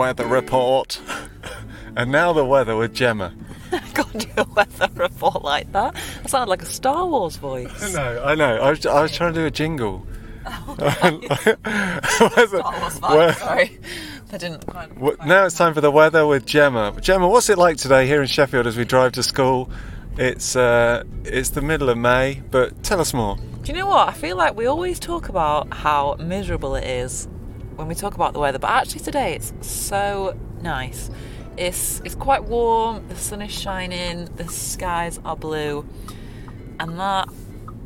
weather report. and now the weather with Gemma. Can't do a weather report like that. That sounded like a Star Wars voice. No, I know. I was, I was trying to do a jingle. Weather- Star Wars vibe, sorry. I didn't quite. w- now it's time for the weather with Gemma. Gemma, what's it like today here in Sheffield as we drive to school? It's uh, it's the middle of May, but tell us more. Do you know what? I feel like we always talk about how miserable it is when we talk about the weather, but actually today it's so nice. It's it's quite warm. The sun is shining. The skies are blue, and that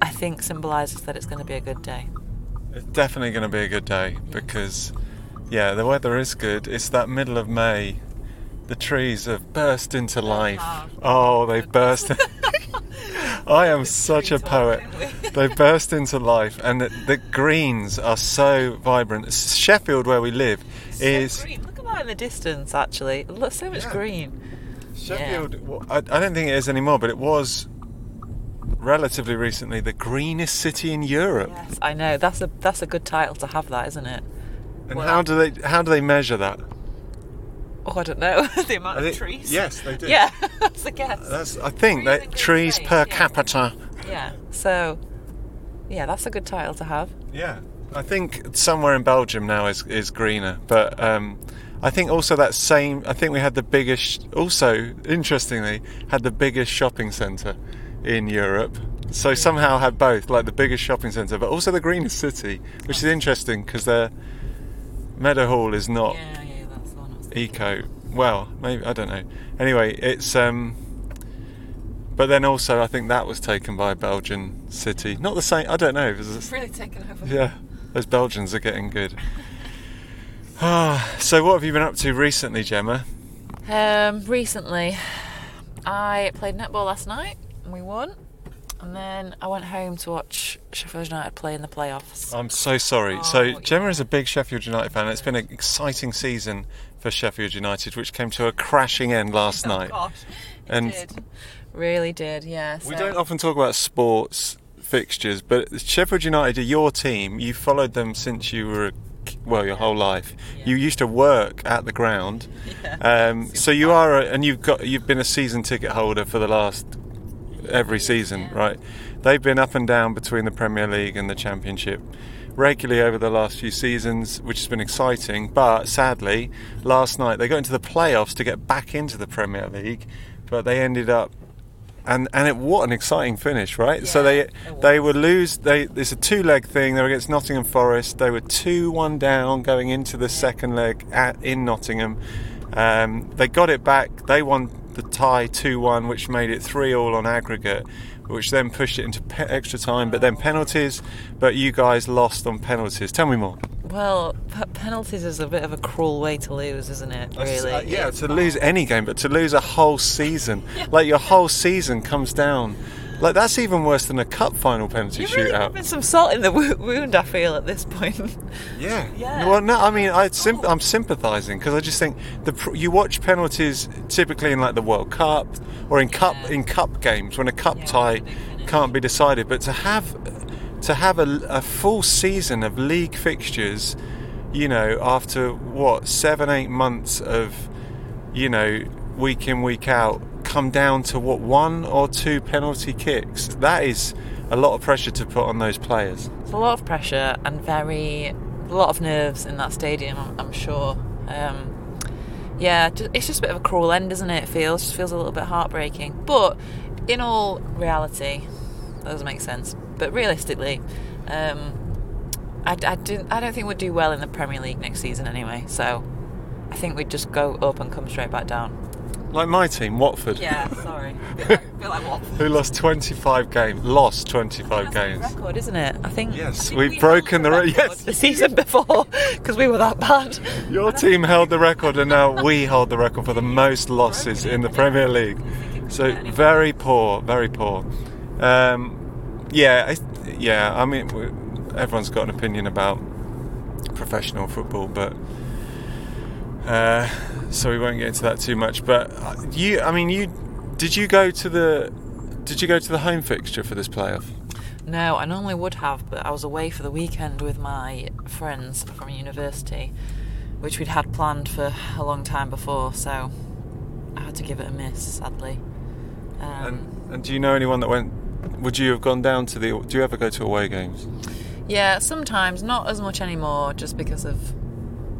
I think symbolises that it's going to be a good day. It's definitely going to be a good day because, yeah, the weather is good. It's that middle of May. The trees have burst into life. Oh, they've burst. I am such a poet. They burst into life, and the, the greens are so vibrant. Sheffield, where we live, is green. Look at that in the distance. Actually, look so much Yeah. green. Sheffield. well, I, I don't think it is anymore, but it was relatively recently the greenest city in Europe. Yes, I know. That's a that's a good title to have. That isn't it? And Well- how do they how do they measure that? Oh, I don't know the amount of trees. Yes, they do. Yeah, that's a guess. That's I think Trees that trees per yeah. capita. Yeah. So, yeah, that's a good title to have. Yeah, I think somewhere in Belgium now is is greener, but um, I think also that same. I think we had the biggest. Also, interestingly, had the biggest shopping centre in Europe. So somehow had both, like the biggest shopping centre, but also the greenest city, which is interesting because the Meadowhall is not Yeah, eco. Well, maybe I don't know. Anyway, it's um. But then also, I think that was taken by a Belgian city. Not the same. I don't know. It was It's really taken over. yeah, those Belgians are getting good. Ah, so what have you been up to recently, Gemma? Um, recently, I played netball last night and we won. And then I went home to watch Sheffield United play in the playoffs. I'm so sorry. Oh, so. Gemma is a big Sheffield United fan. It's been an exciting season for Sheffield United, which came to a crashing end last night. Oh, gosh, And- did. Really did, yeah. We so- don't often talk about sports fixtures, but Sheffield United are your team. You followed them since you were, well, your whole life. You used to work at the ground, um, so you are, a, and you've got, you've been a season ticket holder for the last every season, right? They've been up and down between the Premier League and the Championship regularly over the last few seasons, which has been exciting. But sadly, last night they got into the playoffs to get back into the Premier League, but they ended up. And, and it, what an exciting finish, right? so they they were lose. They it's a two leg thing. They were against Nottingham Forest. They were two one down going into the second leg at in Nottingham. Um, they got it back. They won the tie 2 1, which made it 3 all on aggregate, which then pushed it into pe- extra time, but then penalties. But you guys lost on penalties. Tell me more. Well, p- penalties is a bit of a cruel way to lose, isn't it? Really? Uh, yeah, It's to lose any game, but to lose a whole season. Like your whole season comes down. Like that's even worse than a cup final penalty You're really shootout. rubbing some salt in the wo- wound, I feel, at this point. Yeah. Yeah. Well, no, I mean, I symp- I'm sympathising because I just think the pr- you watch penalties typically in like the World Cup or in cup Yeah. in cup games when a cup Yeah, tie can't be decided, but to have to have a, a full season of league fixtures, you know, after what seven eight months of, you know, week in week out, come down to what one or two penalty kicks. That is a lot of pressure to put on those players. It's a lot of pressure and very, a lot of nerves in that stadium, I'm, sure. Um, yeah, it's just a bit of a cruel end, isn't it? It feels, just feels a little bit heartbreaking. But in all reality, that doesn't make sense. But realistically, um, I, I, didn't, I don't think we'd do well in the Premier League next season anyway. So I think we'd just go up and come straight back down. Like my team, Watford. Yeah, sorry. feel like, feel like what? who lost 25 games, lost 25 That's games. a record, isn't it? I think. Yes, I think we've we broken held the re- record yes. the season before because we were that bad. Your team held the record, and now we hold the record for the most losses in the Premier League. So very poor, very poor. Um, yeah, I, yeah. I mean, everyone's got an opinion about professional football, but uh, so we won't get into that too much. But uh, you, I mean, you did you go to the did you go to the home fixture for this playoff? No, I normally would have, but I was away for the weekend with my friends from university. which we'd had planned for a long time before. So I had to give it a miss, sadly. Um, And, and do you know anyone that went? Would you have gone down to the? Do you ever go to away games? Yeah, sometimes not as much anymore, just because of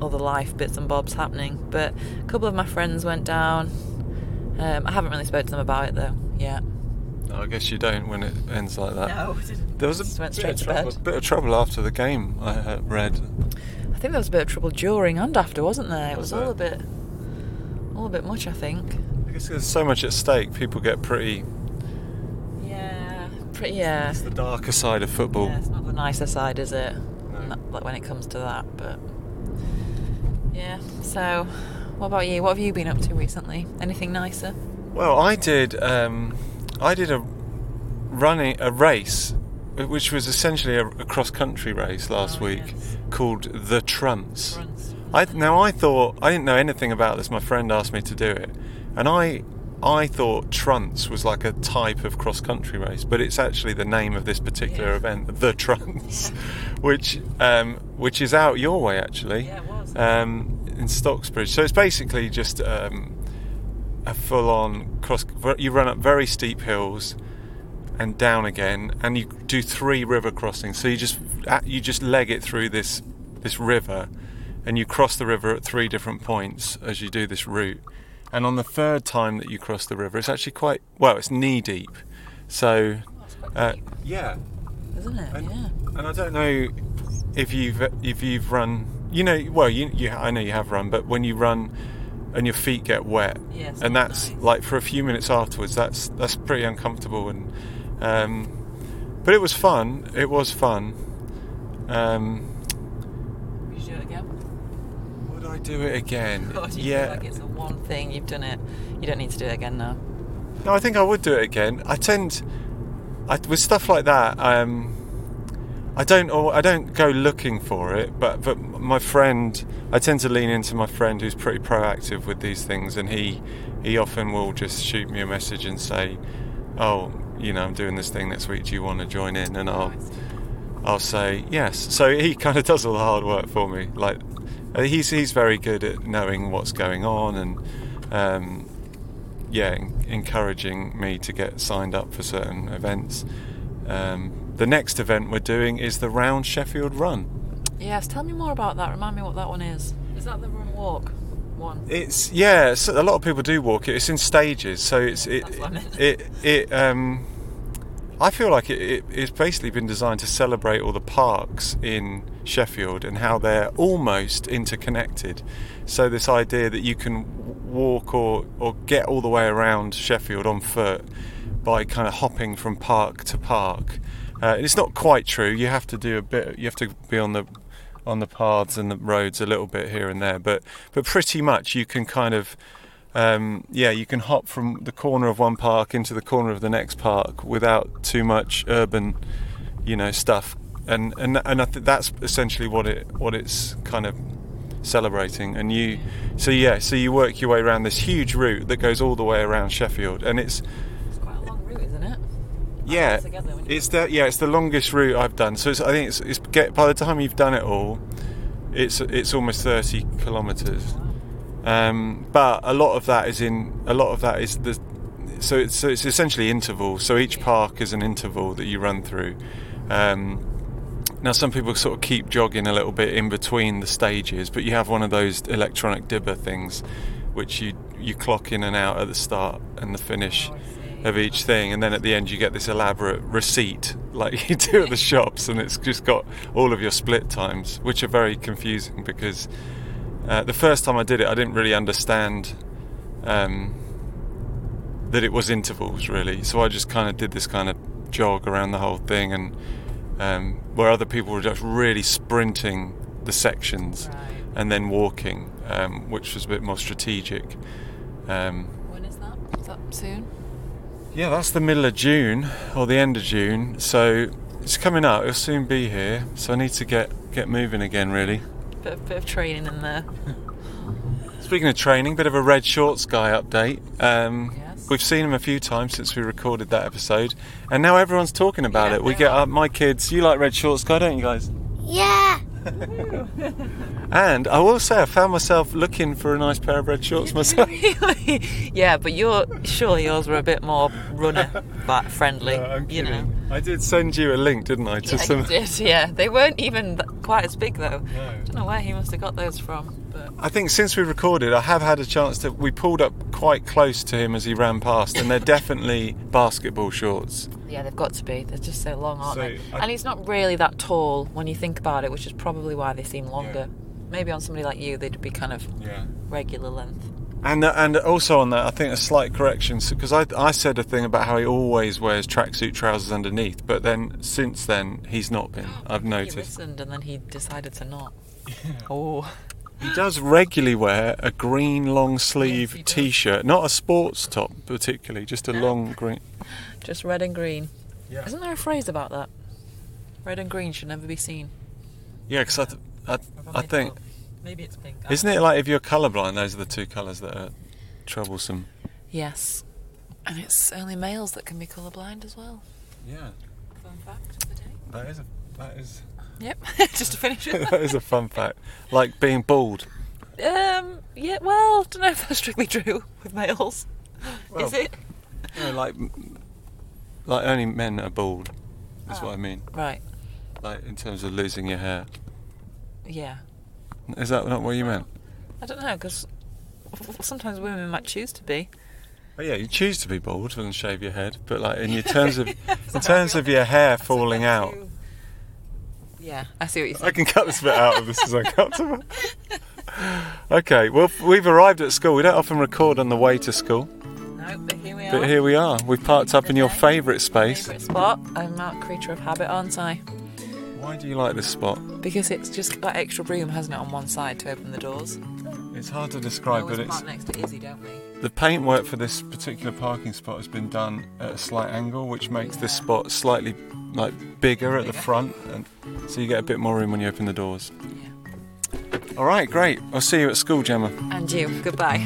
all the life bits and bobs happening. But a couple of my friends went down. Um, I haven't really spoke to them about it though yet. I guess you don't when it ends like that. No, There was a Just went bit, straight of to trouble, bed. bit of trouble after the game. I uh, read. I think there was a bit of trouble during and after, wasn't there? It Was was, all there? a bit, all a bit much, I think. I guess there's so much at stake. People get pretty. Yeah, pretty. Yeah, It's the darker side of football. yeah it's not the nicer side, is it? No. Not, like when it comes to that, but yeah. So, what about you? What have you been up to recently? Anything nicer? Well, I did. Um, I did a running a race, which was essentially a, a cross country race last Oh, week, yes. called the Trunts. I now I thought I didn't know anything about this. My friend asked me to do it, and I I thought Trunts was like a type of cross country race, but it's actually the name of this particular Yeah. event, the Trunts, which um, which is out your way actually, Yeah, it was. um, in Stocksbridge. So it's basically just um, a full-on cross. You run up very steep hills and down again, and you do three river crossings. So you just you just leg it through this this river, and you cross the river at three different points as you do this route. And on the third time that you cross the river, it's actually quite well. It's knee deep, so uh, yeah. isn't it? And, yeah. and I don't know if you've if you've run. You know, well, you, you I know you have run, but when you run and your feet get wet, it's and that's nice. like for a few minutes afterwards, that's that's pretty uncomfortable. And um, but it was fun. It was fun. Um, Would you do it again? would I do it again? Or do you yeah. feel like it's the one thing you've done it? You don't need to do it again now. No, I think I would do it again. I tend, I, with stuff like that, um, I don't, I don't go looking for it. But but my friend, I tend to lean into my friend who's pretty proactive with these things, and he he often will just shoot me a message and say, "Oh, you know, I'm doing this thing next week. Do you want to join in?" And I'll I'll say yes. So he kind of does all the hard work for me. Like uh, he's he's very good at knowing what's going on and um, yeah, encouraging me to get signed up for certain events. Um, the next event we're doing is the Round Sheffield Run. Yes, tell me more about that. Remind me what that one is. Is that the run walk one? It's yeah. So a lot of people do walk it. It's in stages, so it's it That's what I it it. Um, I feel like it, it, it's basically been designed to celebrate all the parks in Sheffield and how they're almost interconnected. So this idea that you can walk or or get all the way around Sheffield on foot by kind of hopping from park to park. Uh, it's not quite true. You have to do a bit. You have to be on the on the paths and the roads a little bit here and there, but but pretty much you can kind of um, yeah you can hop from the corner of one park into the corner of the next park without too much urban you know stuff and and and I think that's essentially what it what it's kind of celebrating and you so yeah so you work your way around this huge route that goes all the way around Sheffield and it's It's quite a long route, isn't it? Yeah, together it's the yeah, it's the longest route I've done. So it's, I think it's, it's get by the time you've done it all, it's it's almost thirty kilometres. Um, but a lot of that is in a lot of that is the so it's so it's essentially intervals. So each park is an interval that you run through. Um, now some people sort of keep jogging a little bit in between the stages, but you have one of those electronic dibber things, which you you clock in and out at the start and the finish Oh. Of each thing, and then at the end you get this elaborate receipt like you do at the shops, and it's just got all of your split times, which are very confusing because uh, the first time I did it, I didn't really understand um, that it was intervals really, so I just kind of did this kind of jog around the whole thing, and um, where other people were just really sprinting the sections Right. and then walking, um, which was a bit more strategic. Um, When is that? Is that soon? Yeah, that's the middle of June or the end of June, so it's coming up. It'll soon be here, so I need to get get moving again. Really. Bit of, bit of training in there. Speaking of training, bit of a red shorts guy update. Um, Yes. We've seen him a few times since we recorded that episode, and now everyone's talking about Yeah, it. We they get are. uh, my kids. You like red shorts guy, don't you guys? Yeah. And I will say, I found myself looking for a nice pair of red shorts myself. Really? yeah, but your surely yours were a bit more runner back friendly. No, you know. I did send you a link, didn't I? To Yeah, some. did, yeah. They weren't even quite as big though. No. don't know where he must have got those from, but I think since we recorded, I have had a chance to. We pulled up quite close to him as he ran past, and they're definitely basketball shorts. yeah, they've got to be. They're just so long, aren't So, they? I- And he's not really that tall when you think about it, which is probably why they seem longer. Maybe on somebody like you, they'd be kind of Yeah. regular length. And uh, and also on that, I think a slight correction because I I said a thing about how he always wears tracksuit trousers underneath, but then since then he's not been. I've noticed. He noticed. listened and then he decided to not. Oh, He does regularly wear a green long sleeve he does. t-shirt, not a sports top particularly, just a No. long green. just red and green. Yeah. Isn't there a phrase about that? Red and green should never be seen. Yeah, because I, th- I, Have I think that up? Maybe it's pink. I isn't it like if you're colourblind, those are the two colours that are troublesome. Yes, and it's only males that can be colourblind as well. Yeah, Fun fact of the day. that is a that is Yep, just to finish it. that is a fun fact. Like being bald. Um, yeah, well, don't know if that's strictly true with males. Well, Is it? No, like like only men are bald. Is Oh. what I mean. Right. Like in terms of losing your hair. Yeah. Is that not what you meant? I don't know because sometimes women might choose to be. Oh, yeah, you choose to be bald and shave your head, but like in your terms of in terms of your hair falling out. Yeah, I see what you're I can cut this bit out if this is uncomfortable. okay, well we've arrived at school. We don't often record on the way to school, No, but here we are. but here we are. We've parked up in your favourite space. Favourite spot. I'm a creature of habit, aren't I? Why do you like this spot? Because it's just got extra room, hasn't it, on one side to open the doors? It's hard to describe, but it's park next to Izzy, don't we? the paintwork for this particular parking spot has been done at a slight angle, which makes this spot slightly like bigger at the Bigger. front, and so you get a bit more room when you open the doors. Yeah. All right, great. I'll see you at school, Gemma. And you. Goodbye.